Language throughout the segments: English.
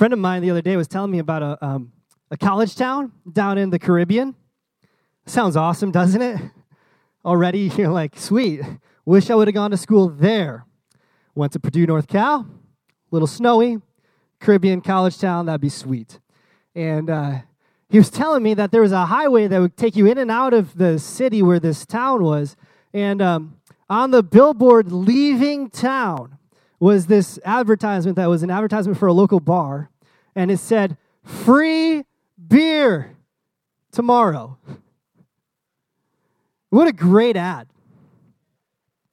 friend of mine the other day was telling me about a, um, a college town down in the Caribbean. Sounds awesome, doesn't it? Already you're like, sweet. Wish I would have gone to school there. Went to Purdue, North Cal. Little snowy. Caribbean college town, that'd be sweet. And uh, he was telling me that there was a highway that would take you in and out of the city where this town was. And um, on the billboard leaving town was this advertisement that was an advertisement for a local bar. And it said, free beer tomorrow. What a great ad.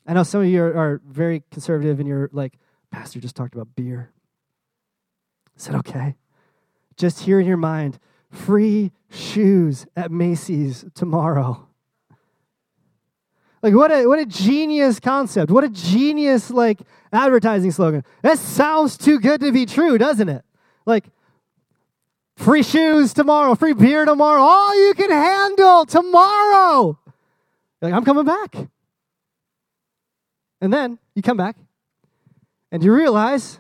I know some of you are, are very conservative and you're like, Pastor just talked about beer. I said, okay. Just hear in your mind, free shoes at Macy's tomorrow. Like what a what a genius concept. What a genius like advertising slogan. That sounds too good to be true, doesn't it? Like free shoes tomorrow, free beer tomorrow, all you can handle tomorrow. You're like, I'm coming back. And then you come back and you realize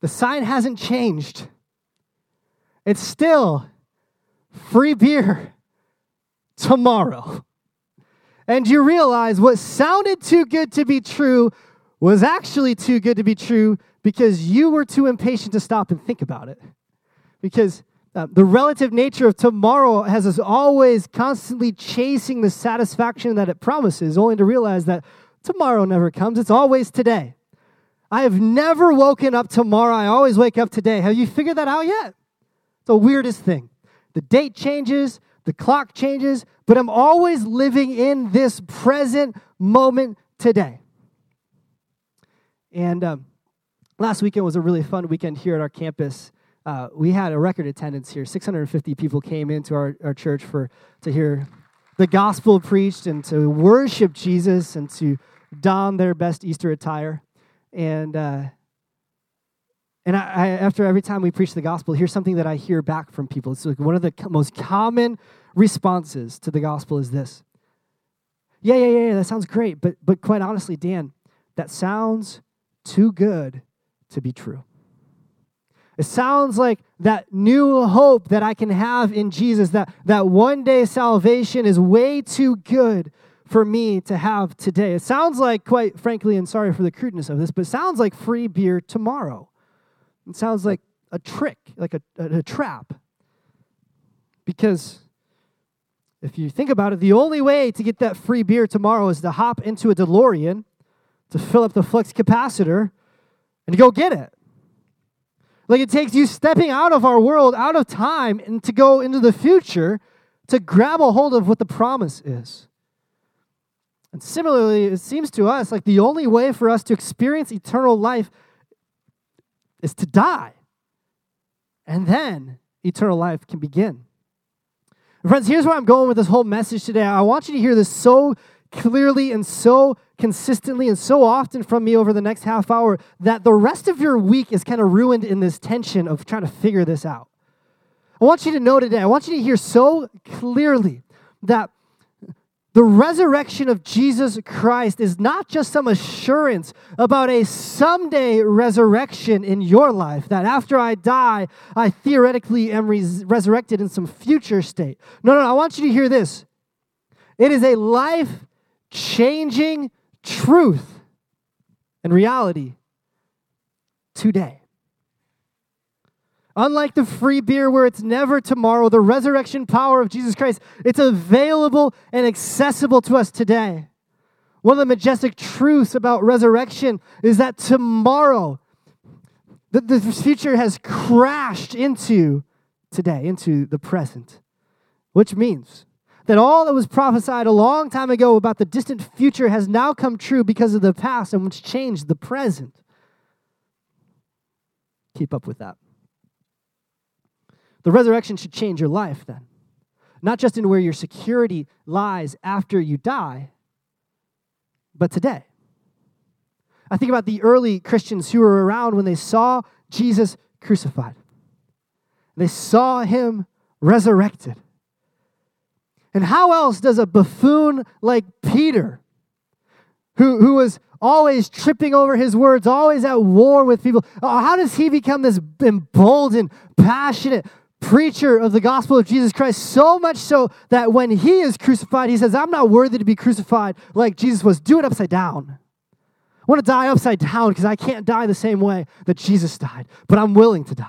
the sign hasn't changed. It's still free beer tomorrow. And you realize what sounded too good to be true was actually too good to be true because you were too impatient to stop and think about it. Because uh, the relative nature of tomorrow has us always constantly chasing the satisfaction that it promises, only to realize that tomorrow never comes. It's always today. I have never woken up tomorrow. I always wake up today. Have you figured that out yet? It's the weirdest thing. The date changes, the clock changes, but I'm always living in this present moment today. And um, last weekend was a really fun weekend here at our campus. Uh, we had a record attendance here. 650 people came into our, our church for to hear the gospel preached and to worship Jesus and to don their best Easter attire. And uh, and I, I, after every time we preach the gospel, here's something that I hear back from people. It's like one of the most common responses to the gospel is this. Yeah, yeah, yeah, yeah, that sounds great. But but quite honestly, Dan, that sounds too good to be true. It sounds like that new hope that I can have in Jesus, that, that one day salvation is way too good for me to have today. It sounds like, quite frankly, and sorry for the crudeness of this, but sounds like free beer tomorrow. It sounds like a trick, like a, a, a trap. Because if you think about it, the only way to get that free beer tomorrow is to hop into a DeLorean, to fill up the flux capacitor, and to go get it. Like it takes you stepping out of our world, out of time, and to go into the future to grab a hold of what the promise is. And similarly, it seems to us like the only way for us to experience eternal life is to die. And then eternal life can begin. Friends, here's where I'm going with this whole message today. I want you to hear this so clearly and so consistently and so often from me over the next half hour that the rest of your week is kind of ruined in this tension of trying to figure this out. I want you to know today, I want you to hear so clearly that the resurrection of Jesus Christ is not just some assurance about a someday resurrection in your life, that after I die, I theoretically am res- resurrected in some future state. No, no, no, I want you to hear this. It is a life changing truth and reality today. Unlike the free beer where it's never tomorrow, the resurrection power of Jesus Christ, it's available and accessible to us today. One of the majestic truths about resurrection is that tomorrow, the, the future has crashed into today, into the present, which means that all that was prophesied a long time ago about the distant future has now come true because of the past and which changed the present. Keep up with that. The resurrection should change your life then. Not just in where your security lies after you die, but today. I think about the early Christians who were around when they saw Jesus crucified. They saw him resurrected. And how else does a buffoon like Peter, who, who was always tripping over his words, always at war with people. Uh, how does he become this emboldened, passionate preacher of the gospel of Jesus Christ? So much so that when he is crucified, he says, I'm not worthy to be crucified like Jesus was. Do it upside down. I want to die upside down because I can't die the same way that Jesus died, but I'm willing to die.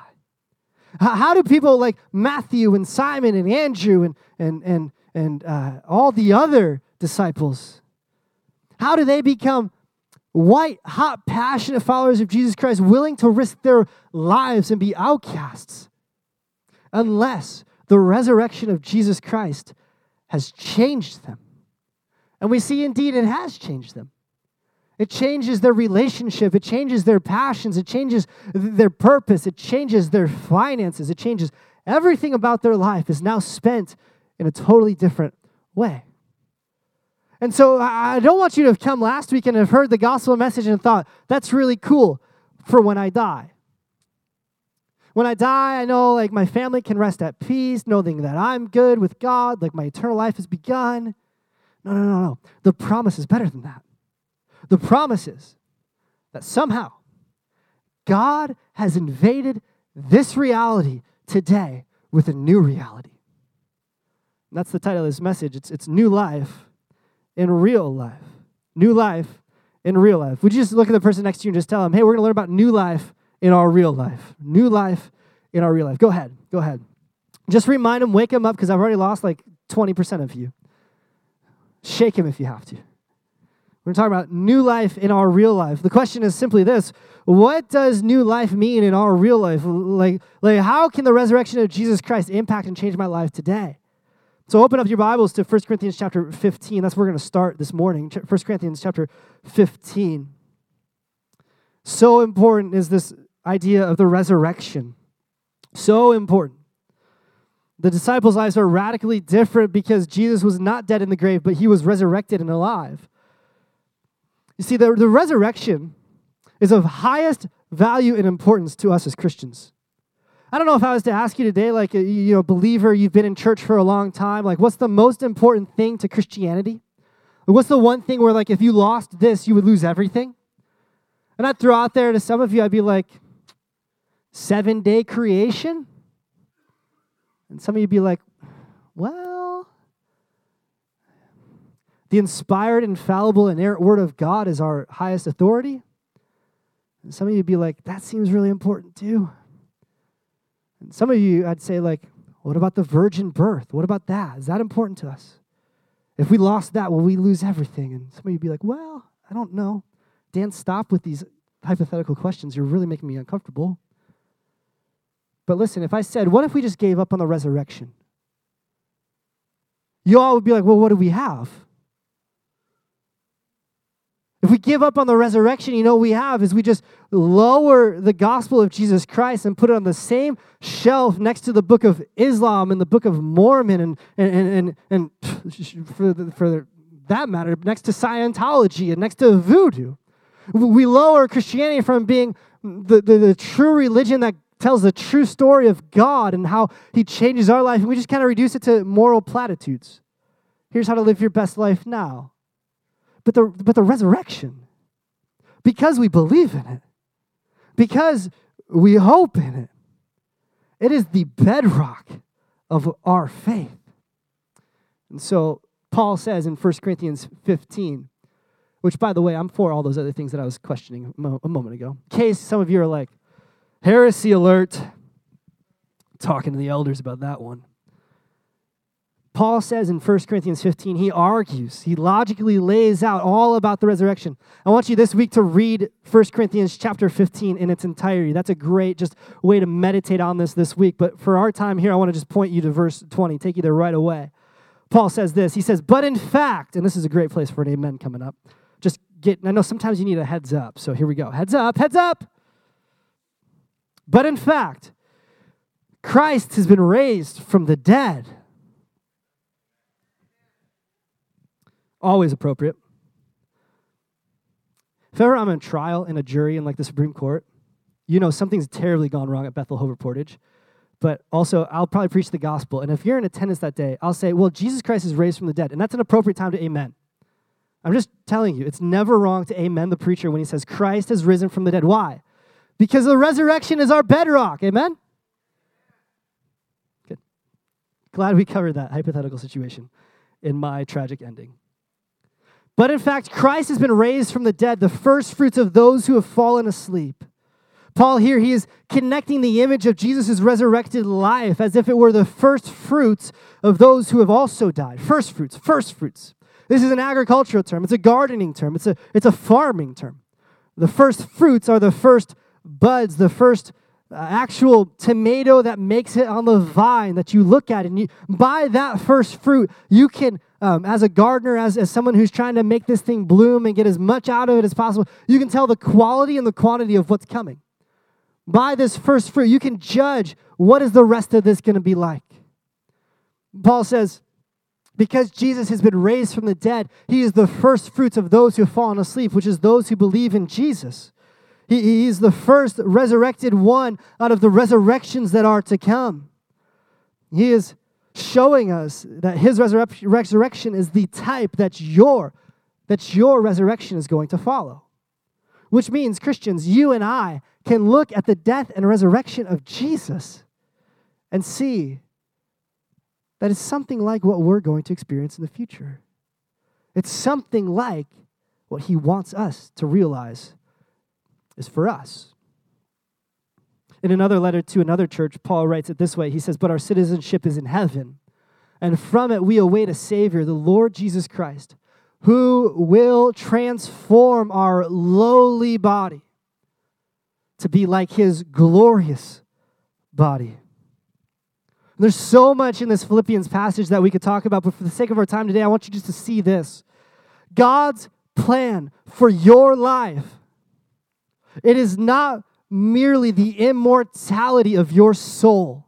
How do people like Matthew and Simon and Andrew and, and, and, and uh, all the other disciples, how do they become white, hot, passionate followers of Jesus Christ, willing to risk their lives and be outcasts? Unless the resurrection of Jesus Christ has changed them. And we see indeed it has changed them. It changes their relationship. It changes their passions. It changes their purpose. It changes their finances. It changes everything about their life is now spent in a totally different way. And so I don't want you to have come last week and have heard the gospel message and thought, that's really cool for when I die. When I die, I know like my family can rest at peace, knowing that I'm good with God, like my eternal life has begun. No, no, no, no. The promise is better than that. The promise is that somehow God has invaded this reality today with a new reality. That's the title of this message. It's, it's New Life in Real Life. New Life in Real Life. Would you just look at the person next to you and just tell them, hey, we're going to learn about new life in our real life? New life in our real life. Go ahead. Go ahead. Just remind them, wake them up, because I've already lost like 20% of you. Shake him if you have to. We're talking about new life in our real life. The question is simply this What does new life mean in our real life? Like, like how can the resurrection of Jesus Christ impact and change my life today? So open up your Bibles to 1 Corinthians chapter 15. That's where we're going to start this morning. 1 Corinthians chapter 15. So important is this idea of the resurrection. So important. The disciples' lives are radically different because Jesus was not dead in the grave, but he was resurrected and alive. You see, the, the resurrection is of highest value and importance to us as Christians. I don't know if I was to ask you today, like, a, uh, you know, believer, you've been in church for a long time, like, what's the most important thing to Christianity? What's the one thing where, like, if you lost this, you would lose everything? And I'd throw out there to some of you, I'd be like, seven day creation? And some of you would be like, well, the inspired, infallible, inerrant word of God is our highest authority. And some of you would be like, that seems really important too. And some of you, I'd say, like, what about the virgin birth? What about that? Is that important to us? If we lost that, will we lose everything? And some of you would be like, well, I don't know. Dan, stop with these hypothetical questions. You're really making me uncomfortable. But listen, if I said, what if we just gave up on the resurrection? You all would be like, well, what do we have? If we give up on the resurrection, you know we have is we just lower the gospel of Jesus Christ and put it on the same shelf next to the book of Islam and the book of Mormon and, and, and, and, for, for that matter, next to Scientology and next to voodoo. We lower Christianity from being the, the, the true religion that tells the true story of God and how He changes our life, and we just kind of reduce it to moral platitudes. Here's how to live your best life now. But the, but the resurrection, because we believe in it, because we hope in it, it is the bedrock of our faith. And so Paul says in 1 Corinthians 15, which, by the way, I'm for all those other things that I was questioning a moment ago. In case some of you are like, heresy alert, talking to the elders about that one. Paul says in 1 Corinthians 15, he argues, he logically lays out all about the resurrection. I want you this week to read 1 Corinthians chapter 15 in its entirety. That's a great just way to meditate on this this week. But for our time here, I want to just point you to verse 20, take you there right away. Paul says this. He says, But in fact, and this is a great place for an amen coming up. Just get, I know sometimes you need a heads up. So here we go. Heads up, heads up. But in fact, Christ has been raised from the dead Always appropriate. If ever I'm on trial in a jury in like the Supreme Court, you know something's terribly gone wrong at Bethel Hover Portage. But also, I'll probably preach the gospel. And if you're in attendance that day, I'll say, Well, Jesus Christ is raised from the dead. And that's an appropriate time to amen. I'm just telling you, it's never wrong to amen the preacher when he says Christ has risen from the dead. Why? Because the resurrection is our bedrock. Amen? Good. Glad we covered that hypothetical situation in my tragic ending. But in fact, Christ has been raised from the dead, the first fruits of those who have fallen asleep. Paul here, he is connecting the image of Jesus' resurrected life as if it were the first fruits of those who have also died. First fruits, first fruits. This is an agricultural term, it's a gardening term, it's a, it's a farming term. The first fruits are the first buds, the first actual tomato that makes it on the vine that you look at. And you, by that first fruit, you can um, as a gardener, as, as someone who's trying to make this thing bloom and get as much out of it as possible, you can tell the quality and the quantity of what's coming. By this first fruit, you can judge what is the rest of this going to be like. Paul says, because Jesus has been raised from the dead, he is the first fruits of those who have fallen asleep, which is those who believe in Jesus. He, he is the first resurrected one out of the resurrections that are to come. He is showing us that his resurrection is the type that your that your resurrection is going to follow. Which means Christians, you and I can look at the death and resurrection of Jesus and see that it's something like what we're going to experience in the future. It's something like what he wants us to realize is for us. In another letter to another church, Paul writes it this way He says, But our citizenship is in heaven, and from it we await a Savior, the Lord Jesus Christ, who will transform our lowly body to be like his glorious body. There's so much in this Philippians passage that we could talk about, but for the sake of our time today, I want you just to see this. God's plan for your life. It is not merely the immortality of your soul.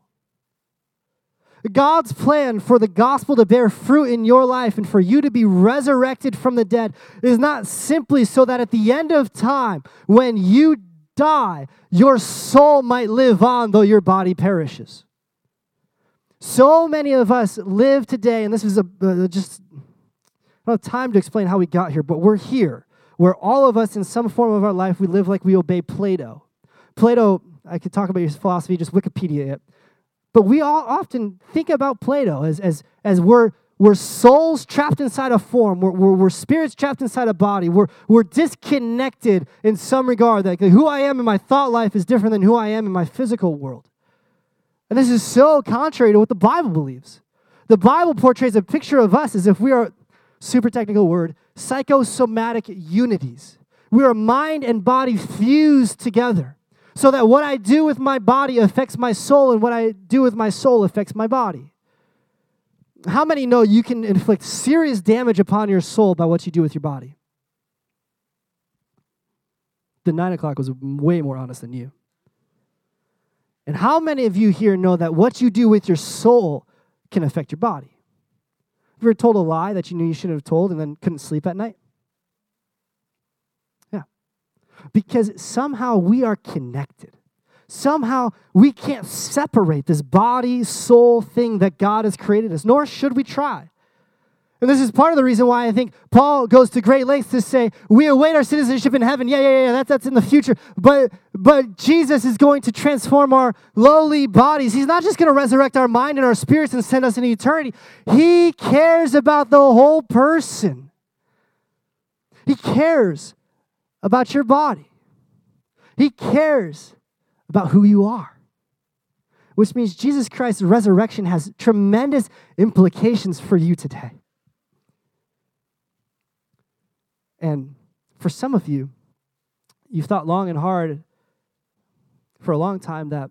God's plan for the gospel to bear fruit in your life and for you to be resurrected from the dead is not simply so that at the end of time, when you die, your soul might live on though your body perishes. So many of us live today, and this is a, uh, just I don't have time to explain how we got here, but we're here where all of us, in some form of our life, we live like we obey Plato. Plato, I could talk about his philosophy, just Wikipedia it. But we all often think about Plato as, as, as we're, we're souls trapped inside a form, we're, we're, we're spirits trapped inside a body, we're, we're disconnected in some regard. Like who I am in my thought life is different than who I am in my physical world. And this is so contrary to what the Bible believes. The Bible portrays a picture of us as if we are, super technical word, psychosomatic unities. We are mind and body fused together so that what I do with my body affects my soul, and what I do with my soul affects my body. How many know you can inflict serious damage upon your soul by what you do with your body? The nine o'clock was way more honest than you. And how many of you here know that what you do with your soul can affect your body? Ever told a lie that you knew you shouldn't have told and then couldn't sleep at night? Yeah. Because somehow we are connected. Somehow we can't separate this body soul thing that God has created us, nor should we try. And this is part of the reason why I think Paul goes to great lengths to say, we await our citizenship in heaven. Yeah, yeah, yeah, that's, that's in the future. But, but Jesus is going to transform our lowly bodies. He's not just going to resurrect our mind and our spirits and send us into eternity. He cares about the whole person. He cares about your body. He cares about who you are. Which means Jesus Christ's resurrection has tremendous implications for you today. And for some of you, you've thought long and hard for a long time that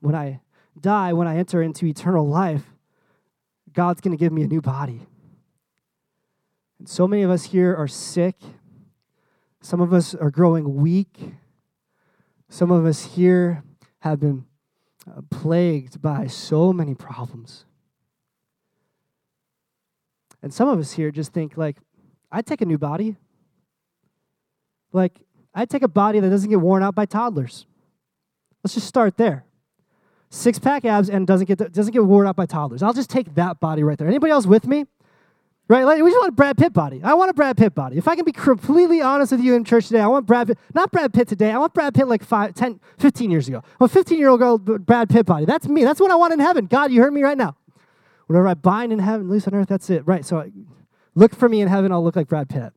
when I die, when I enter into eternal life, God's going to give me a new body. And so many of us here are sick some of us are growing weak. Some of us here have been uh, plagued by so many problems. And some of us here just think, like, I'd take a new body. Like, I'd take a body that doesn't get worn out by toddlers. Let's just start there. Six pack abs and doesn't get, doesn't get worn out by toddlers. I'll just take that body right there. Anybody else with me? Right? Like, we just want a Brad Pitt body. I want a Brad Pitt body. If I can be completely honest with you in church today, I want Brad Pitt, not Brad Pitt today. I want Brad Pitt like five, 10, 15 years ago. I'm a 15 year old girl, Brad Pitt body. That's me. That's what I want in heaven. God, you heard me right now. Whatever I bind in heaven, loose on earth, that's it. Right. So look for me in heaven, I'll look like Brad Pitt.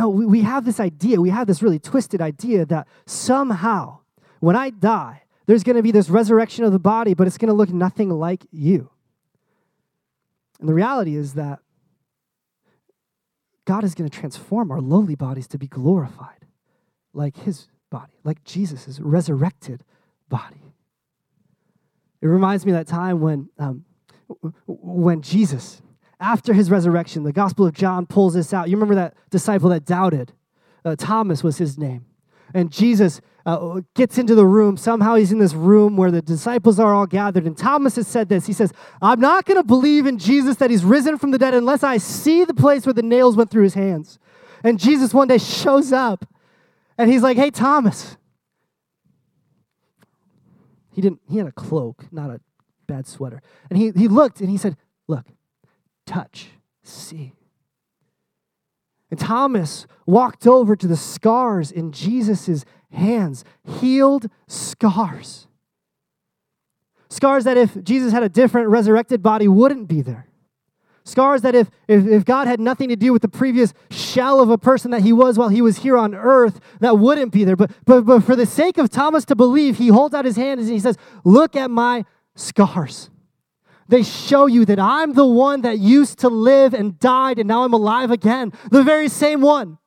No, we, we have this idea, we have this really twisted idea that somehow when I die, there's going to be this resurrection of the body, but it's going to look nothing like you. And the reality is that God is going to transform our lowly bodies to be glorified like his body, like Jesus' resurrected body. It reminds me of that time when, um, when Jesus, after his resurrection, the Gospel of John pulls this out. You remember that disciple that doubted? Uh, Thomas was his name. And Jesus uh, gets into the room. Somehow he's in this room where the disciples are all gathered. And Thomas has said this He says, I'm not going to believe in Jesus that he's risen from the dead unless I see the place where the nails went through his hands. And Jesus one day shows up and he's like, Hey, Thomas. He didn't, he had a cloak, not a bad sweater. And he, he looked and he said, Look, touch, see. And Thomas walked over to the scars in Jesus' hands, healed scars. Scars that if Jesus had a different resurrected body wouldn't be there. Scars that if, if, if God had nothing to do with the previous shell of a person that he was while he was here on earth, that wouldn't be there. But, but, but for the sake of Thomas to believe, he holds out his hand and he says, Look at my scars. They show you that I'm the one that used to live and died, and now I'm alive again. The very same one.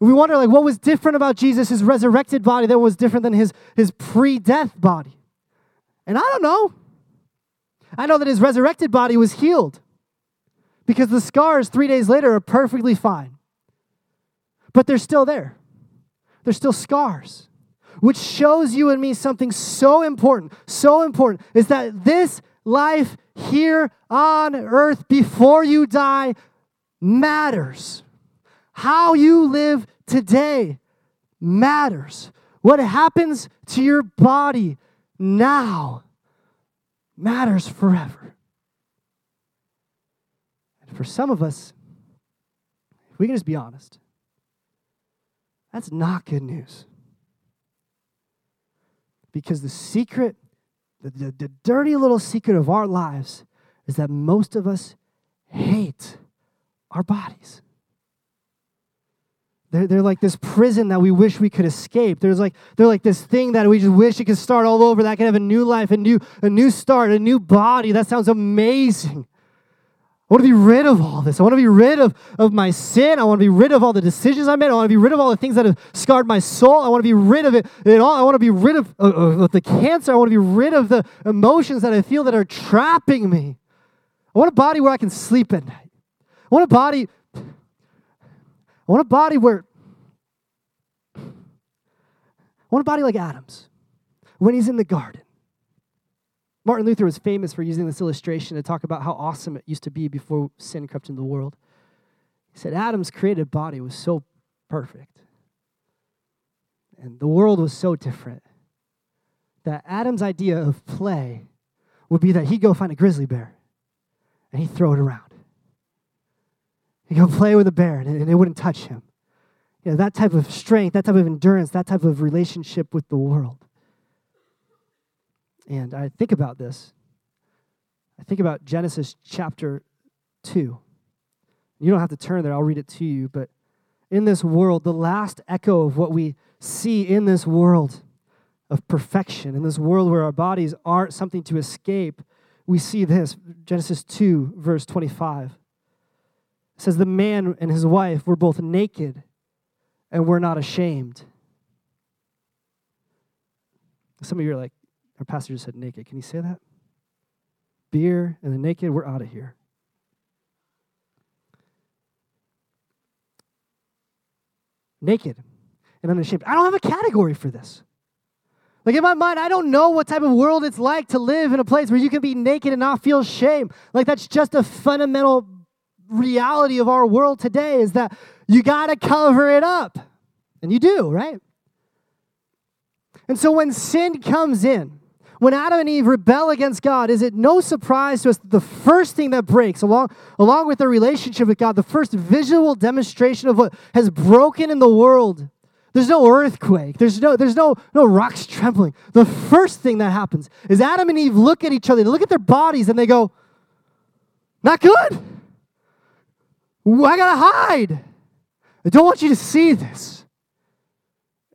We wonder, like, what was different about Jesus, his resurrected body, that was different than his, his pre death body? And I don't know. I know that his resurrected body was healed because the scars three days later are perfectly fine. But they're still there, they're still scars which shows you and me something so important, so important, is that this life here on earth before you die matters. How you live today matters. What happens to your body now matters forever. And for some of us, if we can just be honest, that's not good news. Because the secret, the, the, the dirty little secret of our lives is that most of us hate our bodies. They're, they're like this prison that we wish we could escape. There's like, they're like this thing that we just wish it could start all over, that could have a new life, a new, a new start, a new body. That sounds amazing. I want to be rid of all this. I want to be rid of, of my sin. I want to be rid of all the decisions I made. I want to be rid of all the things that have scarred my soul. I want to be rid of it, it all. I want to be rid of, of, of the cancer. I want to be rid of the emotions that I feel that are trapping me. I want a body where I can sleep at night. I want a body. I want a body where. I want a body like Adam's when he's in the garden. Martin Luther was famous for using this illustration to talk about how awesome it used to be before sin crept into the world. He said Adam's created body was so perfect, and the world was so different that Adam's idea of play would be that he'd go find a grizzly bear and he'd throw it around. He'd go play with a bear and it wouldn't touch him. You know, that type of strength, that type of endurance, that type of relationship with the world. And I think about this. I think about Genesis chapter 2. You don't have to turn there, I'll read it to you. But in this world, the last echo of what we see in this world of perfection, in this world where our bodies aren't something to escape, we see this Genesis 2, verse 25. It says, The man and his wife were both naked and were not ashamed. Some of you are like, our pastor just said naked. Can you say that? Beer and the naked, we're out of here. Naked and unashamed. I don't have a category for this. Like in my mind, I don't know what type of world it's like to live in a place where you can be naked and not feel shame. Like that's just a fundamental reality of our world today is that you got to cover it up. And you do, right? And so when sin comes in, when Adam and Eve rebel against God, is it no surprise to us that the first thing that breaks, along, along with their relationship with God, the first visual demonstration of what has broken in the world? There's no earthquake. There's no, there's no, no rocks trembling. The first thing that happens is Adam and Eve look at each other, they look at their bodies, and they go, Not good. I gotta hide. I don't want you to see this.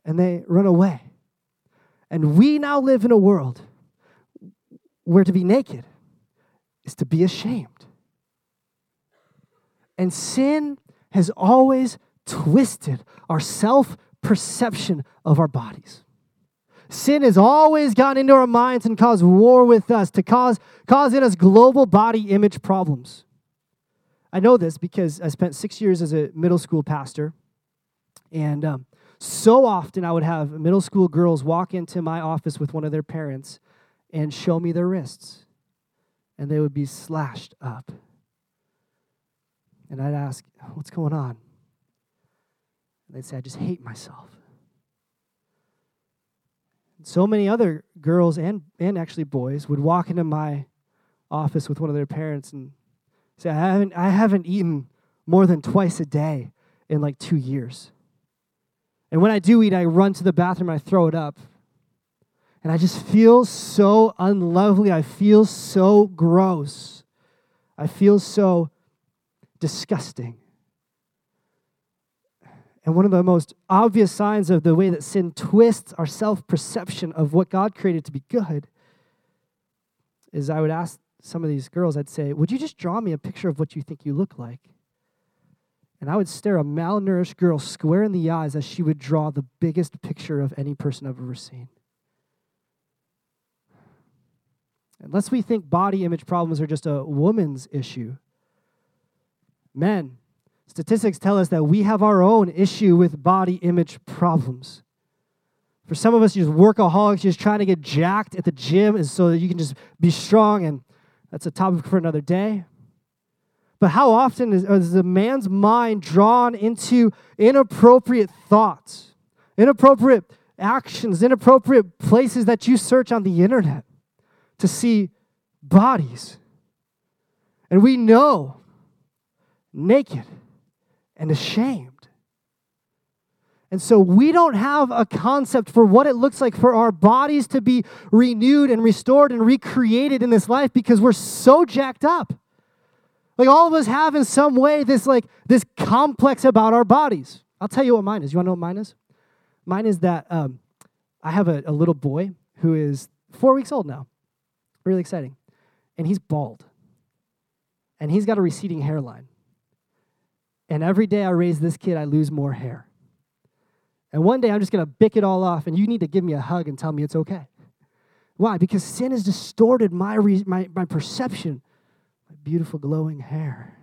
And they run away. And we now live in a world where to be naked is to be ashamed. And sin has always twisted our self perception of our bodies. Sin has always gotten into our minds and caused war with us, to cause, cause in us global body image problems. I know this because I spent six years as a middle school pastor, and um, so often I would have middle school girls walk into my office with one of their parents and show me their wrists, and they would be slashed up. And I'd ask, What's going on? And they'd say, I just hate myself. And so many other girls and, and actually boys would walk into my office with one of their parents and say, I haven't, I haven't eaten more than twice a day in like two years. And when I do eat, I run to the bathroom and I throw it up. And I just feel so unlovely. I feel so gross. I feel so disgusting. And one of the most obvious signs of the way that sin twists our self perception of what God created to be good is I would ask some of these girls, I'd say, Would you just draw me a picture of what you think you look like? And I would stare a malnourished girl square in the eyes as she would draw the biggest picture of any person I've ever seen. Unless we think body image problems are just a woman's issue, men, statistics tell us that we have our own issue with body image problems. For some of us, you're just workaholics, you're just trying to get jacked at the gym and so that you can just be strong, and that's a topic for another day. But how often is, is a man's mind drawn into inappropriate thoughts, inappropriate actions, inappropriate places that you search on the internet to see bodies? And we know naked and ashamed. And so we don't have a concept for what it looks like for our bodies to be renewed and restored and recreated in this life because we're so jacked up. Like all of us have in some way this like this complex about our bodies. I'll tell you what mine is. You want to know what mine is? Mine is that um, I have a, a little boy who is four weeks old now. Really exciting. And he's bald. And he's got a receding hairline. And every day I raise this kid, I lose more hair. And one day I'm just going to Bic it all off, and you need to give me a hug and tell me it's okay. Why? Because sin has distorted my, re- my, my perception my beautiful glowing hair.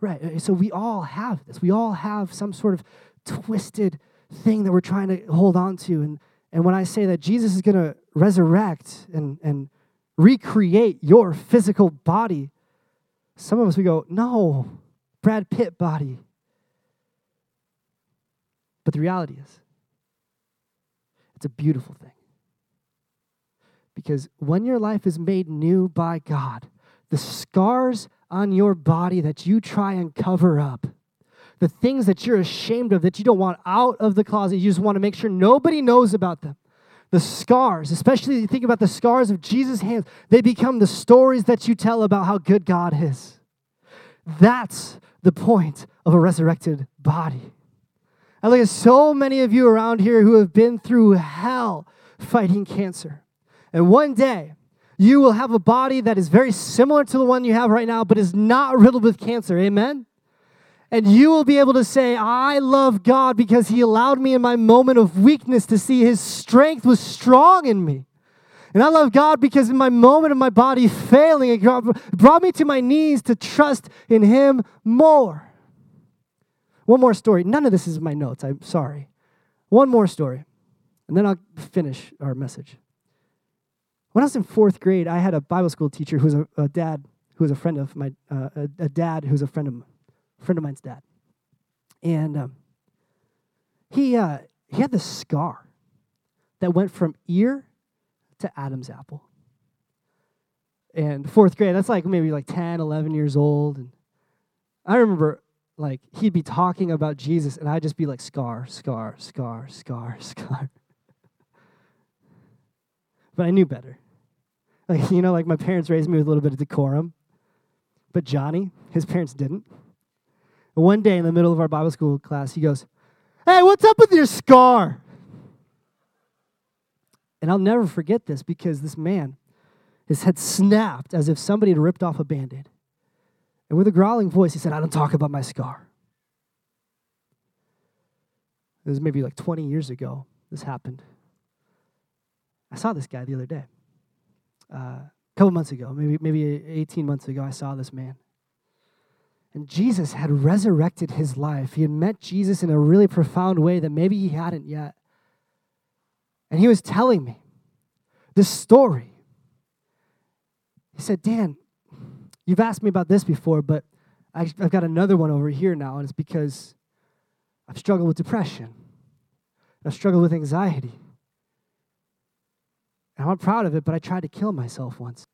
Right. Uh, so we all have this. We all have some sort of twisted thing that we're trying to hold on to. And, and when I say that Jesus is going to resurrect and, and recreate your physical body, some of us, we go, no, Brad Pitt body. But the reality is, it's a beautiful thing. Because when your life is made new by God, the scars on your body that you try and cover up, the things that you're ashamed of, that you don't want out of the closet, you just want to make sure nobody knows about them. The scars, especially you think about the scars of Jesus' hands, they become the stories that you tell about how good God is. That's the point of a resurrected body. I look at so many of you around here who have been through hell fighting cancer. And one day, you will have a body that is very similar to the one you have right now, but is not riddled with cancer. Amen? And you will be able to say, I love God because He allowed me in my moment of weakness to see His strength was strong in me. And I love God because in my moment of my body failing, it brought me to my knees to trust in Him more. One more story. None of this is my notes. I'm sorry. One more story. And then I'll finish our message. When I was in fourth grade, I had a Bible school teacher who was a, a dad who was a friend of my, uh, a, a, dad who's a friend of, friend of mine's dad. And um, he, uh, he had this scar that went from ear to Adam's apple. And fourth grade, that's like maybe like 10, 11 years old. And I remember like he'd be talking about Jesus, and I'd just be like, scar, scar, scar, scar, scar. but I knew better. Like, you know, like my parents raised me with a little bit of decorum. But Johnny, his parents didn't. And one day in the middle of our Bible school class, he goes, Hey, what's up with your scar? And I'll never forget this because this man, his head snapped as if somebody had ripped off a band aid. And with a growling voice, he said, I don't talk about my scar. It was maybe like 20 years ago this happened. I saw this guy the other day. Uh, a couple months ago, maybe, maybe 18 months ago, I saw this man. And Jesus had resurrected his life. He had met Jesus in a really profound way that maybe he hadn't yet. And he was telling me this story. He said, Dan, you've asked me about this before, but I've got another one over here now, and it's because I've struggled with depression. I've struggled with anxiety. And I'm proud of it, but I tried to kill myself once.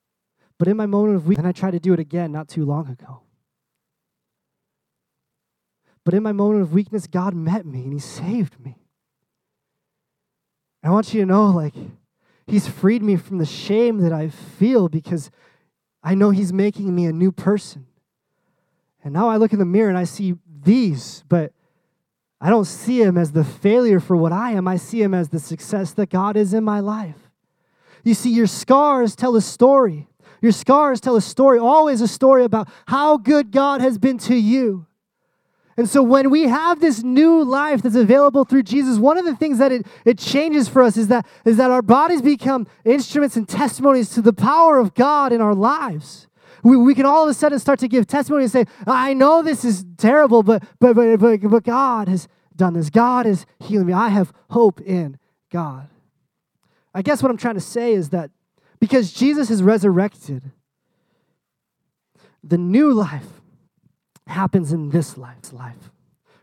But in my moment of weakness, and I tried to do it again not too long ago. But in my moment of weakness, God met me and He saved me. I want you to know, like, He's freed me from the shame that I feel because I know He's making me a new person. And now I look in the mirror and I see these, but I don't see Him as the failure for what I am. I see Him as the success that God is in my life. You see, your scars tell a story. Your scars tell a story, always a story about how good God has been to you. And so when we have this new life that's available through Jesus, one of the things that it, it changes for us is that, is that our bodies become instruments and testimonies to the power of God in our lives. We, we can all of a sudden start to give testimony and say, I know this is terrible, but, but, but, but, but God has done this. God is healing me. I have hope in God. I guess what I'm trying to say is that because Jesus is resurrected, the new life happens in this life's life,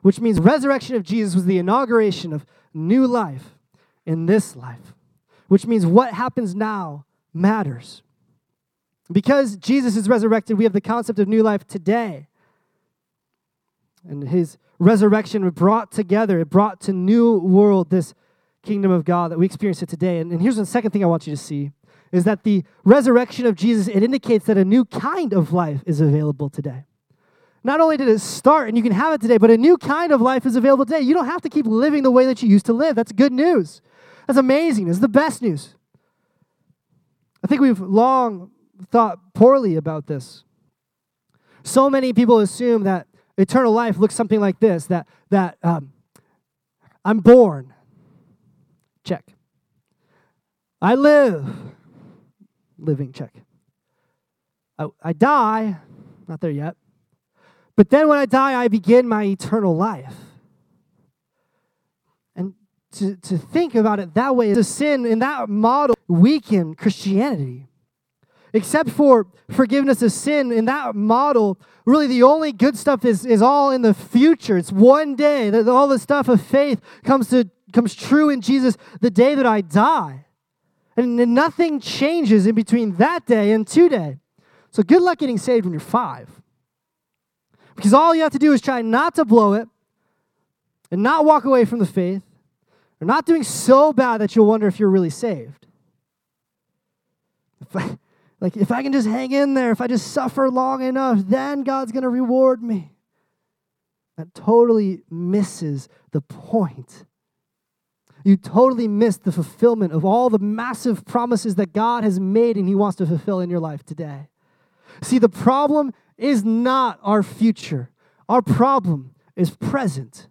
which means resurrection of Jesus was the inauguration of new life in this life, which means what happens now matters. Because Jesus is resurrected, we have the concept of new life today. And his resurrection brought together, it brought to new world this kingdom of God that we experience it today. And, and here's the second thing I want you to see is that the resurrection of Jesus, it indicates that a new kind of life is available today. Not only did it start and you can have it today, but a new kind of life is available today. You don't have to keep living the way that you used to live. That's good news. That's amazing. It's the best news. I think we've long thought poorly about this. So many people assume that eternal life looks something like this that, that um, I'm born, check. I live, living, check. I, I die, not there yet. But then when I die, I begin my eternal life. And to, to think about it that way, the sin in that model weaken Christianity. Except for forgiveness of sin, in that model, really the only good stuff is, is all in the future. It's one day that all the stuff of faith comes to comes true in Jesus the day that I die. And nothing changes in between that day and today. So good luck getting saved when you're five. Because all you have to do is try not to blow it and not walk away from the faith or not doing so bad that you'll wonder if you're really saved. If I, like, if I can just hang in there, if I just suffer long enough, then God's going to reward me. That totally misses the point. You totally miss the fulfillment of all the massive promises that God has made and He wants to fulfill in your life today. See, the problem is not our future. Our problem is present.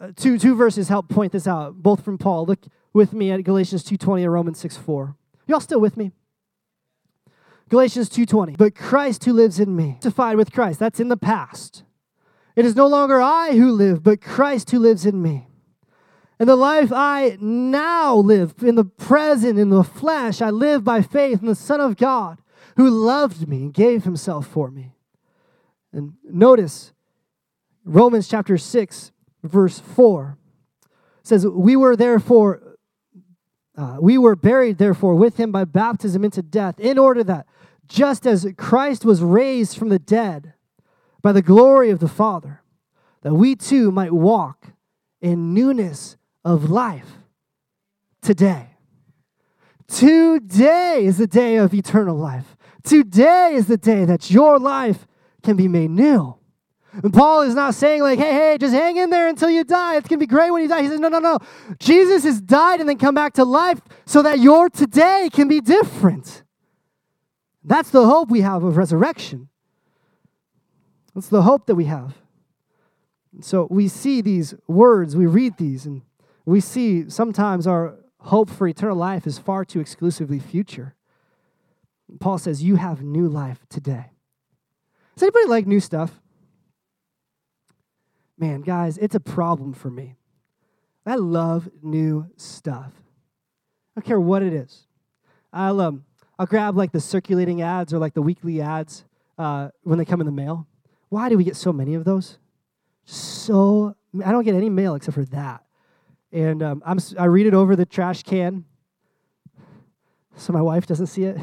Uh, two, two verses help point this out, both from Paul. Look with me at Galatians 2.20 and Romans 6.4. Y'all still with me? Galatians 2.20. But Christ who lives in me, justified with Christ. That's in the past. It is no longer I who live, but Christ who lives in me. And the life I now live in the present, in the flesh, I live by faith in the Son of God who loved me and gave himself for me. And notice Romans chapter 6, verse 4 says, We were therefore uh, we were buried, therefore, with him by baptism into death, in order that just as Christ was raised from the dead by the glory of the Father, that we too might walk in newness of life today. Today is the day of eternal life. Today is the day that your life can be made new. And Paul is not saying, like, hey, hey, just hang in there until you die. It's going to be great when you die. He says, no, no, no. Jesus has died and then come back to life so that your today can be different. That's the hope we have of resurrection. That's the hope that we have. So we see these words, we read these, and we see sometimes our hope for eternal life is far too exclusively future. Paul says, You have new life today. Does anybody like new stuff? Man, guys, it's a problem for me. I love new stuff. I don't care what it is. I'll, um, I'll grab like the circulating ads or like the weekly ads uh, when they come in the mail. Why do we get so many of those? So, I don't get any mail except for that. And um, I'm, I read it over the trash can so my wife doesn't see it.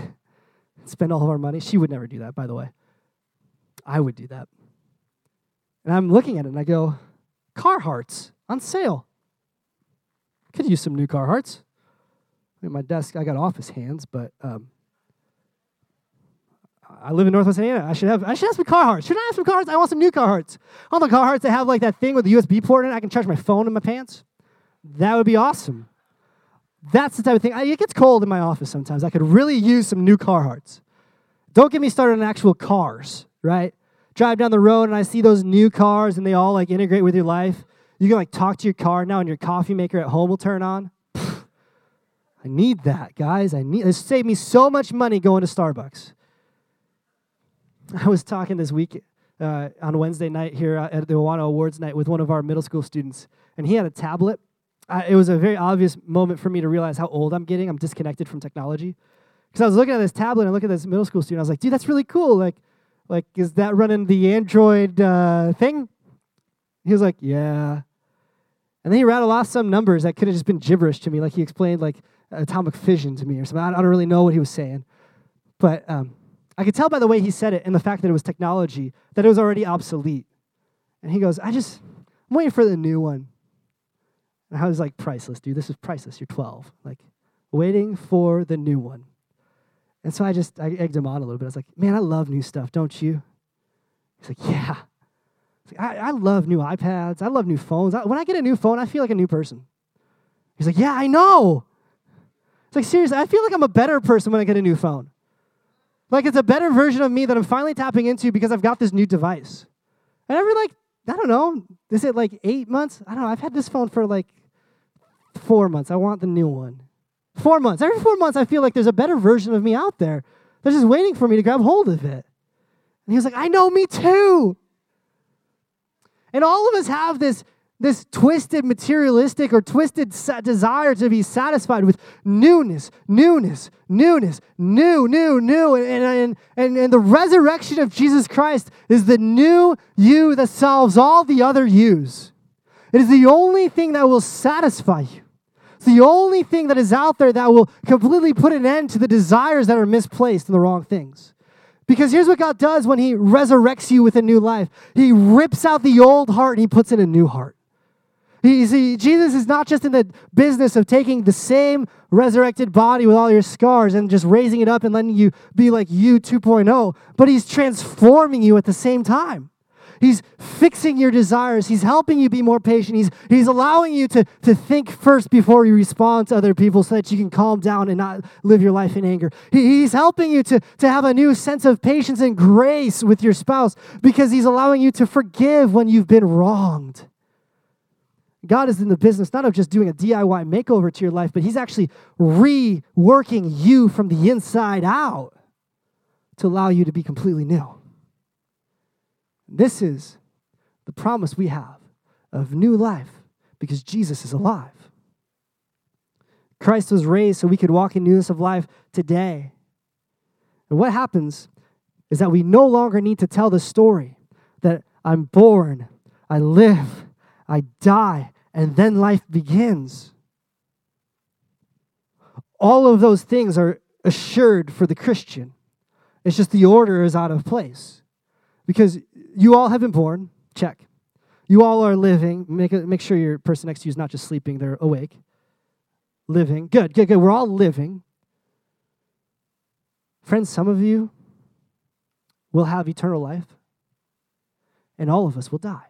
Spend all of our money. She would never do that, by the way. I would do that. And I'm looking at it and I go, Carhartts on sale. Could use some new Carhartts. At my desk, I got office hands, but um, I live in Northwest Indiana. I should have I should have some Carhartts. Should I have some Carhartts? I want some new Carhartts. All the Carhartts that have like that thing with the USB port in it. I can charge my phone in my pants. That would be awesome. That's the type of thing. I, it gets cold in my office sometimes. I could really use some new Carhartts. Don't get me started on actual cars, right? Drive down the road and I see those new cars and they all like integrate with your life. You can like talk to your car now and your coffee maker at home will turn on. I need that, guys. I need it saved me so much money going to Starbucks. I was talking this week uh, on Wednesday night here at the Awana Awards night with one of our middle school students, and he had a tablet I, it was a very obvious moment for me to realize how old I'm getting. I'm disconnected from technology. Because I was looking at this tablet and I look at this middle school student. I was like, dude, that's really cool. Like, like is that running the Android uh, thing? He was like, yeah. And then he rattled off some numbers that could have just been gibberish to me. Like he explained like atomic fission to me or something. I don't really know what he was saying. But um, I could tell by the way he said it and the fact that it was technology that it was already obsolete. And he goes, I just, I'm waiting for the new one. And I was like, priceless, dude. This is priceless. You're 12. Like, waiting for the new one. And so I just, I egged him on a little bit. I was like, man, I love new stuff, don't you? He's like, yeah. I, I love new iPads. I love new phones. I, when I get a new phone, I feel like a new person. He's like, yeah, I know. It's like, seriously, I feel like I'm a better person when I get a new phone. Like, it's a better version of me that I'm finally tapping into because I've got this new device. And every, like, I don't know, is it like eight months? I don't know. I've had this phone for like Four months. I want the new one. Four months. Every four months, I feel like there's a better version of me out there. They're just waiting for me to grab hold of it. And he was like, I know, me too. And all of us have this, this twisted materialistic or twisted desire to be satisfied with newness, newness, newness, new, new, new. And, and, and, and the resurrection of Jesus Christ is the new you that solves all the other yous. It is the only thing that will satisfy you. It's the only thing that is out there that will completely put an end to the desires that are misplaced in the wrong things. Because here's what God does when He resurrects you with a new life He rips out the old heart and He puts in a new heart. You see, Jesus is not just in the business of taking the same resurrected body with all your scars and just raising it up and letting you be like you 2.0, but He's transforming you at the same time. He's fixing your desires. He's helping you be more patient. He's, he's allowing you to, to think first before you respond to other people so that you can calm down and not live your life in anger. He, he's helping you to, to have a new sense of patience and grace with your spouse because he's allowing you to forgive when you've been wronged. God is in the business not of just doing a DIY makeover to your life, but He's actually reworking you from the inside out to allow you to be completely new. This is the promise we have of new life because Jesus is alive. Christ was raised so we could walk in newness of life today. And what happens is that we no longer need to tell the story that I'm born, I live, I die, and then life begins. all of those things are assured for the Christian. It's just the order is out of place. Because you all have been born, check. You all are living. Make, make sure your person next to you is not just sleeping, they're awake. Living. Good, good, good. We're all living. Friends, some of you will have eternal life, and all of us will die.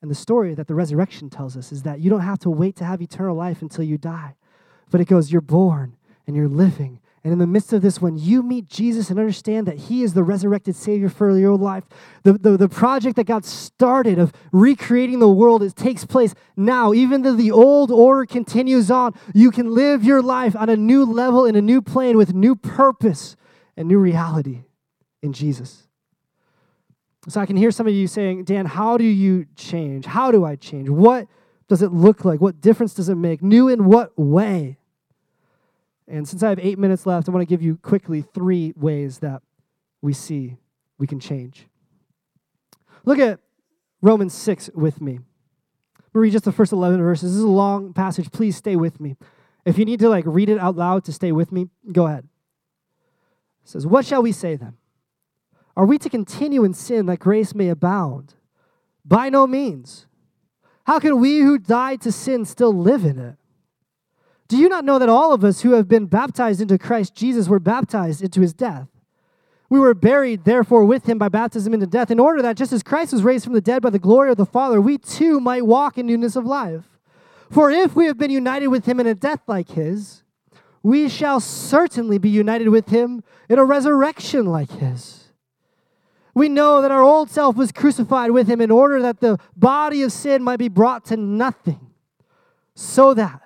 And the story that the resurrection tells us is that you don't have to wait to have eternal life until you die. But it goes, you're born and you're living. And in the midst of this, when you meet Jesus and understand that He is the resurrected Savior for your life, the, the, the project that God started of recreating the world, it takes place now. Even though the old order continues on, you can live your life on a new level, in a new plane, with new purpose and new reality in Jesus. So I can hear some of you saying, Dan, how do you change? How do I change? What does it look like? What difference does it make? New in what way? And since I have eight minutes left, I want to give you quickly three ways that we see we can change. Look at Romans 6 with me. We'll read just the first 11 verses. This is a long passage. Please stay with me. If you need to like read it out loud to stay with me, go ahead. It says, What shall we say then? Are we to continue in sin that grace may abound? By no means. How can we who died to sin still live in it? Do you not know that all of us who have been baptized into Christ Jesus were baptized into his death? We were buried, therefore, with him by baptism into death, in order that just as Christ was raised from the dead by the glory of the Father, we too might walk in newness of life. For if we have been united with him in a death like his, we shall certainly be united with him in a resurrection like his. We know that our old self was crucified with him in order that the body of sin might be brought to nothing, so that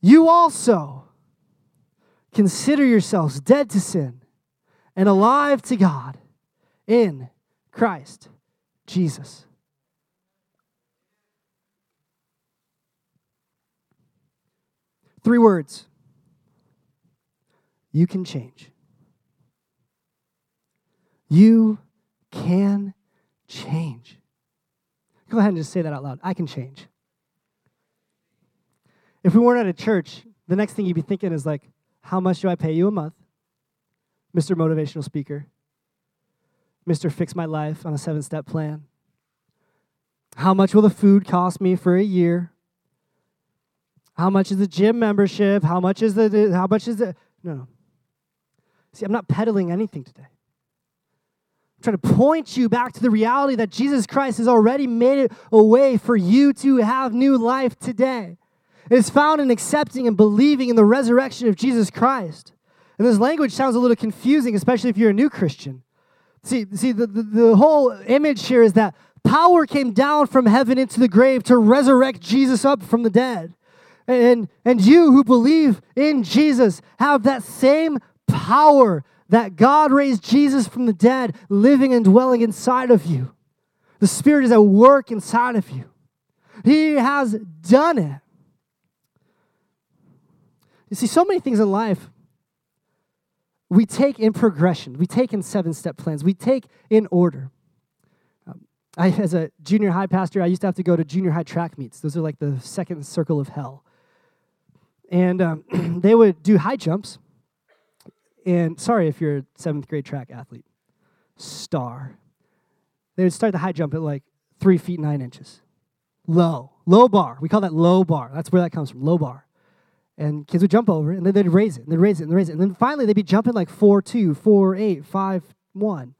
you also consider yourselves dead to sin and alive to God in Christ Jesus. Three words you can change. You can change. Go ahead and just say that out loud. I can change. If we weren't at a church, the next thing you'd be thinking is like, how much do I pay you a month? Mr. Motivational Speaker. Mr. Fix My Life on a seven step plan. How much will the food cost me for a year? How much is the gym membership? How much is the how much is the no no. See, I'm not peddling anything today. I'm trying to point you back to the reality that Jesus Christ has already made it a way for you to have new life today. It is found in accepting and believing in the resurrection of Jesus Christ. And this language sounds a little confusing, especially if you're a new Christian. See, see the, the, the whole image here is that power came down from heaven into the grave to resurrect Jesus up from the dead. And, and you who believe in Jesus have that same power that God raised Jesus from the dead living and dwelling inside of you. The Spirit is at work inside of you. He has done it. You see, so many things in life we take in progression, we take in seven step plans, we take in order. Um, I, as a junior high pastor, I used to have to go to junior high track meets. Those are like the second circle of hell. And um, they would do high jumps. And sorry if you're a seventh grade track athlete, star. They would start the high jump at like three feet nine inches. Low, low bar. We call that low bar. That's where that comes from, low bar. And kids would jump over, and then they'd raise it, and they'd raise it, and raise it. And then finally, they'd be jumping like 4 2, 4 8, 5 1.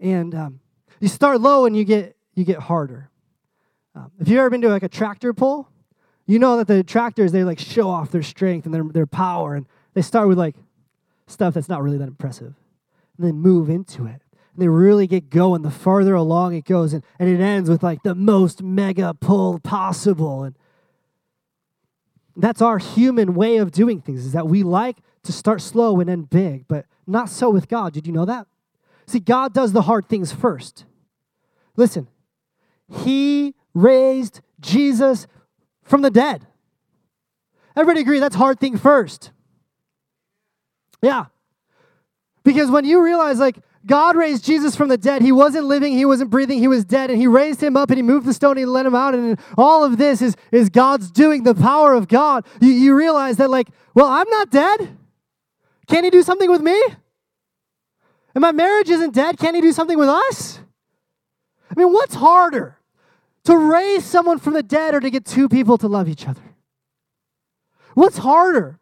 And um, you start low and you get, you get harder. Um, if you've ever been to like a tractor pull, you know that the tractors, they like show off their strength and their, their power. And they start with like stuff that's not really that impressive. And then move into it. And they really get going the farther along it goes. And, and it ends with like the most mega pull possible. And That's our human way of doing things, is that we like to start slow and end big, but not so with God. Did you know that? See, God does the hard things first. Listen, He raised Jesus from the dead. Everybody agree that's hard thing first. Yeah. Because when you realize, like, God raised Jesus from the dead. He wasn't living, he wasn't breathing, he was dead, and he raised him up and he moved the stone and he let him out. And all of this is, is God's doing, the power of God. You, you realize that, like, well, I'm not dead. Can he do something with me? And my marriage isn't dead. Can he do something with us? I mean, what's harder? To raise someone from the dead or to get two people to love each other? What's harder?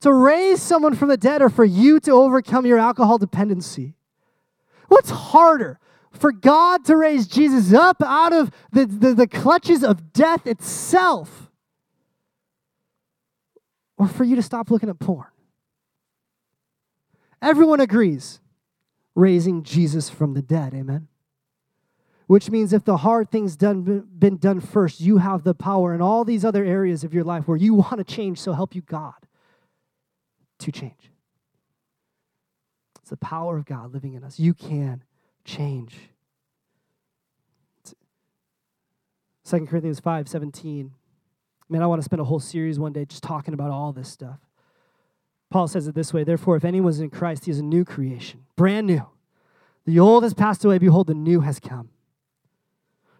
To raise someone from the dead or for you to overcome your alcohol dependency? What's harder? For God to raise Jesus up out of the, the, the clutches of death itself, or for you to stop looking at porn? Everyone agrees raising Jesus from the dead. Amen. Which means if the hard things done been done first, you have the power in all these other areas of your life where you want to change, so help you God to change. The power of God living in us. You can change. 2 Corinthians 5 17. Man, I want to spend a whole series one day just talking about all this stuff. Paul says it this way Therefore, if anyone's in Christ, he is a new creation, brand new. The old has passed away, behold, the new has come.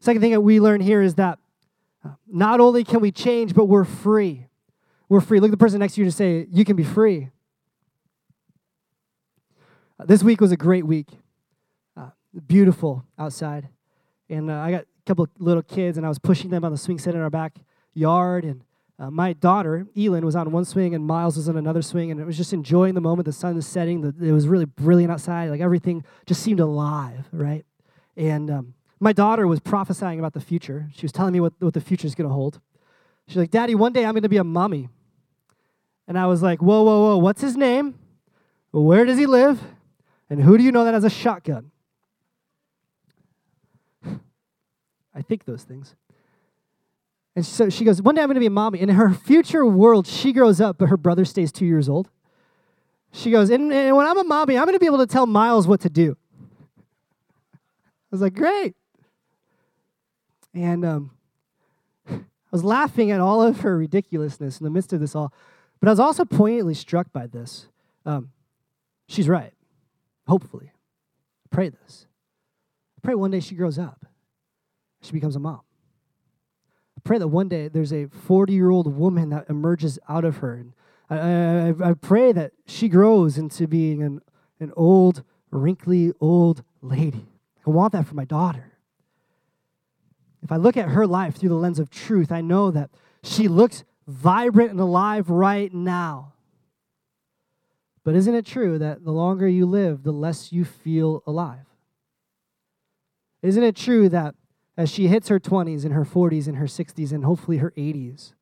Second thing that we learn here is that uh, not only can we change, but we're free. We're free. Look at the person next to you and say, You can be free. This week was a great week. Uh, beautiful outside. And uh, I got a couple of little kids, and I was pushing them on the swing set in our backyard. And uh, my daughter, Elin, was on one swing, and Miles was on another swing. And it was just enjoying the moment. The sun was setting. The, it was really brilliant outside. Like everything just seemed alive, right? And um, my daughter was prophesying about the future. She was telling me what, what the future is going to hold. She's like, Daddy, one day I'm going to be a mommy. And I was like, Whoa, whoa, whoa, what's his name? Where does he live? And who do you know that has a shotgun? I think those things. And so she goes, One day I'm going to be a mommy. And in her future world, she grows up, but her brother stays two years old. She goes, And, and when I'm a mommy, I'm going to be able to tell Miles what to do. I was like, Great. And um, I was laughing at all of her ridiculousness in the midst of this all. But I was also poignantly struck by this. Um, she's right. Hopefully. Pray this. Pray one day she grows up. She becomes a mom. I pray that one day there's a 40 year old woman that emerges out of her. And I, I, I pray that she grows into being an, an old, wrinkly, old lady. I want that for my daughter. If I look at her life through the lens of truth, I know that she looks vibrant and alive right now. But isn't it true that the longer you live, the less you feel alive? Isn't it true that as she hits her 20s and her 40s and her 60s and hopefully her 80s,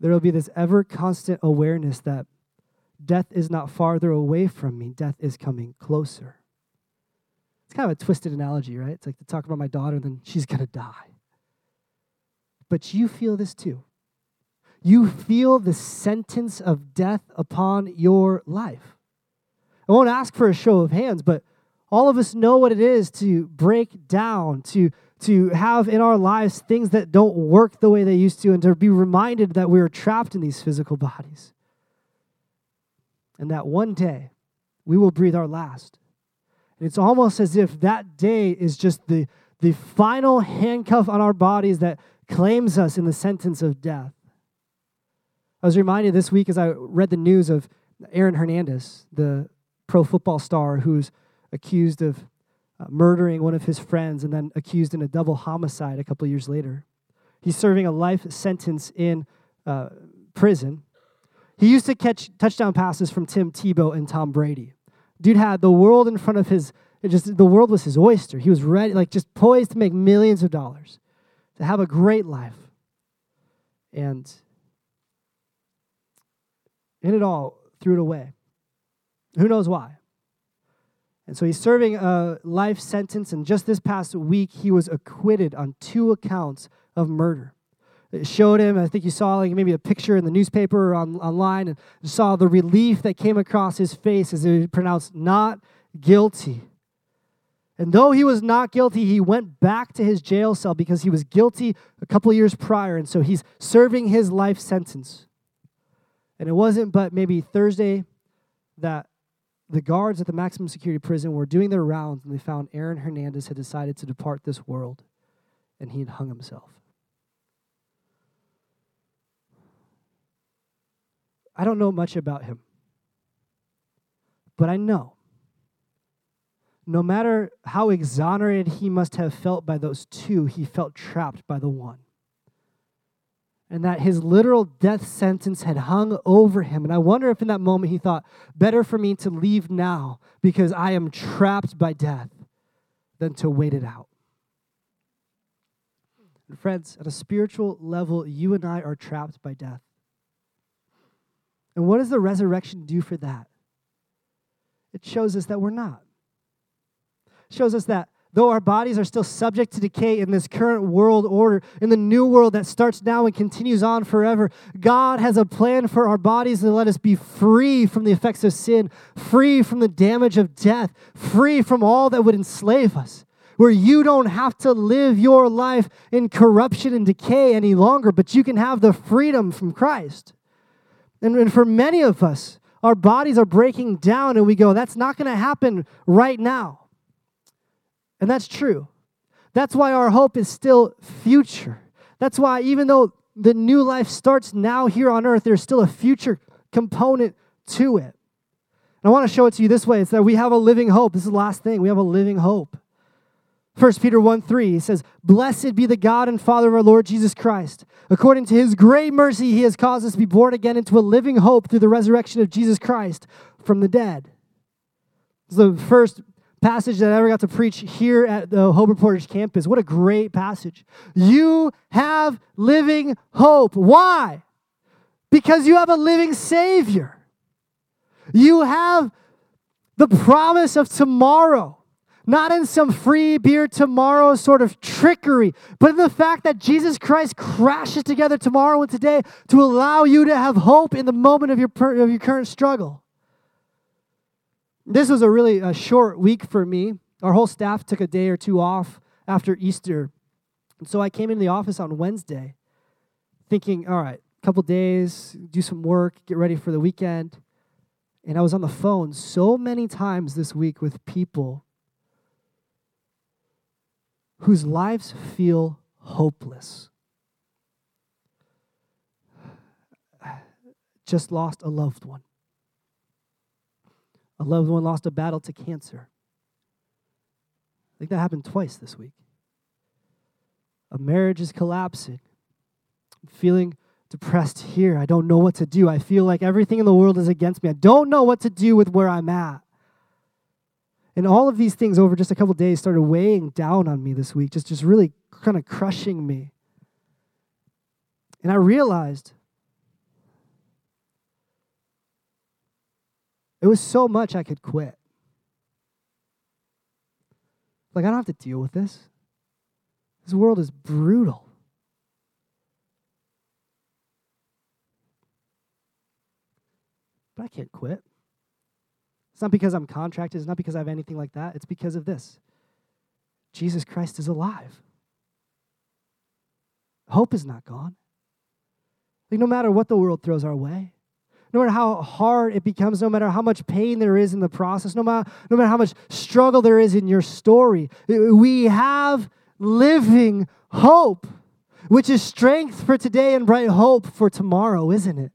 there will be this ever constant awareness that death is not farther away from me, death is coming closer. It's kind of a twisted analogy, right? It's like to talk about my daughter, then she's going to die. But you feel this too you feel the sentence of death upon your life. I won't ask for a show of hands, but all of us know what it is to break down, to, to have in our lives things that don't work the way they used to, and to be reminded that we are trapped in these physical bodies. And that one day we will breathe our last. And it's almost as if that day is just the, the final handcuff on our bodies that claims us in the sentence of death. I was reminded this week as I read the news of Aaron Hernandez, the pro football star who's accused of uh, murdering one of his friends and then accused in a double homicide a couple years later. He's serving a life sentence in uh, prison. He used to catch touchdown passes from Tim Tebow and Tom Brady. Dude had the world in front of his, just the world was his oyster. He was ready, like just poised to make millions of dollars, to have a great life. And in it all, threw it away. Who knows why? And so he's serving a life sentence, and just this past week, he was acquitted on two accounts of murder. it showed him. I think you saw like maybe a picture in the newspaper or on, online and saw the relief that came across his face as he pronounced not guilty. And though he was not guilty, he went back to his jail cell because he was guilty a couple years prior. And so he's serving his life sentence. And it wasn't but maybe Thursday that the guards at the maximum security prison were doing their rounds and they found Aaron Hernandez had decided to depart this world and he had hung himself. I don't know much about him, but I know no matter how exonerated he must have felt by those two, he felt trapped by the one. And that his literal death sentence had hung over him. And I wonder if in that moment he thought, better for me to leave now because I am trapped by death than to wait it out. And friends, at a spiritual level, you and I are trapped by death. And what does the resurrection do for that? It shows us that we're not. It shows us that though our bodies are still subject to decay in this current world order, in the new world that starts now and continues on forever, God has a plan for our bodies to let us be free from the effects of sin, free from the damage of death, free from all that would enslave us. Where you don't have to live your life in corruption and decay any longer, but you can have the freedom from Christ. And, and for many of us, our bodies are breaking down, and we go, that's not going to happen right now. And that's true. That's why our hope is still future. That's why, even though the new life starts now here on earth, there's still a future component to it. And I want to show it to you this way it's that we have a living hope. This is the last thing. We have a living hope. 1 Peter 1 3, he says, Blessed be the God and Father of our Lord Jesus Christ. According to his great mercy, he has caused us to be born again into a living hope through the resurrection of Jesus Christ from the dead. Is the first passage that I ever got to preach here at the Hope Reporters campus. What a great passage. You have living hope. Why? Because you have a living Savior. You have the promise of tomorrow not in some free beer tomorrow sort of trickery, but in the fact that Jesus Christ crashes together tomorrow and today to allow you to have hope in the moment of your, of your current struggle. This was a really a short week for me. Our whole staff took a day or two off after Easter. And so I came into the office on Wednesday thinking, all right, a couple days, do some work, get ready for the weekend. And I was on the phone so many times this week with people whose lives feel hopeless. Just lost a loved one. A loved one lost a battle to cancer. I think that happened twice this week. A marriage is collapsing. I'm feeling depressed here. I don't know what to do. I feel like everything in the world is against me. I don't know what to do with where I'm at. And all of these things over just a couple days started weighing down on me this week, just, just really kind of crushing me. And I realized it was so much I could quit. Like, I don't have to deal with this. This world is brutal. But I can't quit. It's not because I'm contracted, it's not because I have anything like that. It's because of this Jesus Christ is alive. Hope is not gone. Like, no matter what the world throws our way, no matter how hard it becomes, no matter how much pain there is in the process, no matter, no matter how much struggle there is in your story, we have living hope, which is strength for today and bright hope for tomorrow, isn't it?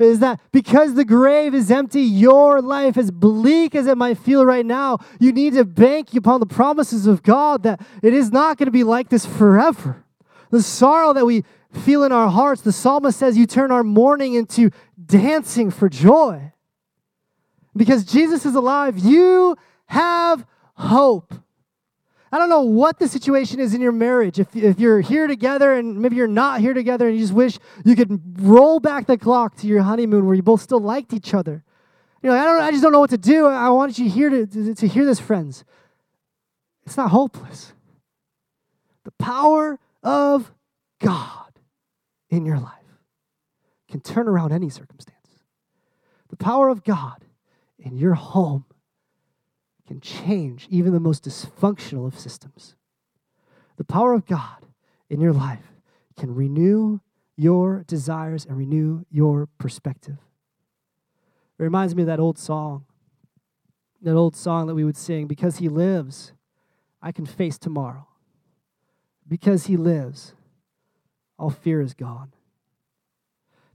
is that because the grave is empty, your life, as bleak as it might feel right now, you need to bank upon the promises of God that it is not going to be like this forever. The sorrow that we feel in our hearts, the psalmist says, you turn our mourning into dancing for joy. Because Jesus is alive, you have hope. I don't know what the situation is in your marriage. If, if you're here together and maybe you're not here together and you just wish you could roll back the clock to your honeymoon where you both still liked each other. You know, I, don't, I just don't know what to do. I want you here to, to, to hear this, friends. It's not hopeless. The power of God in your life can turn around any circumstance. The power of God in your home can change even the most dysfunctional of systems. The power of God in your life can renew your desires and renew your perspective. It reminds me of that old song, that old song that we would sing because he lives, I can face tomorrow. Because he lives, all fear is gone.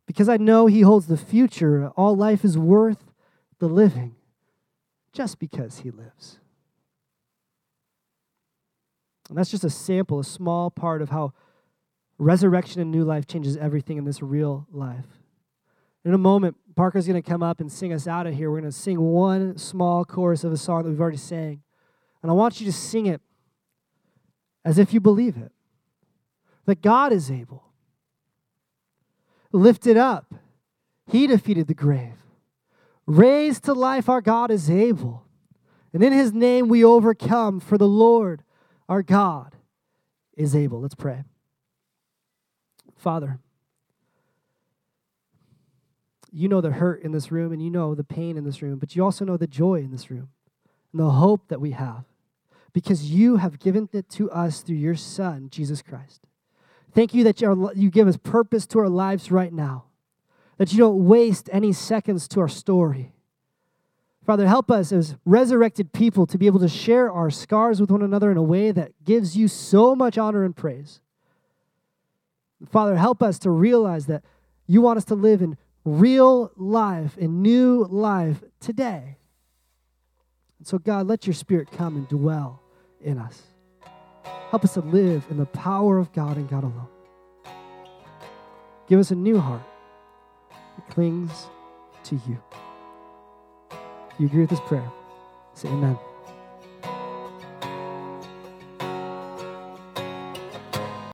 Because I know he holds the future, all life is worth the living just because he lives. And that's just a sample, a small part of how resurrection and new life changes everything in this real life. In a moment, Parker's going to come up and sing us out of here. We're going to sing one small chorus of a song that we've already sang. And I want you to sing it as if you believe it that God is able. Lifted up. He defeated the grave. Raised to life, our God is able. And in his name we overcome, for the Lord our God is able. Let's pray. Father, you know the hurt in this room and you know the pain in this room, but you also know the joy in this room and the hope that we have because you have given it to us through your Son, Jesus Christ. Thank you that you give us purpose to our lives right now, that you don't waste any seconds to our story. Father, help us as resurrected people to be able to share our scars with one another in a way that gives you so much honor and praise. Father, help us to realize that you want us to live in real life, in new life today. So, God, let your spirit come and dwell in us. Help us to live in the power of God and God alone. Give us a new heart that clings to you. If you agree with this prayer, say amen.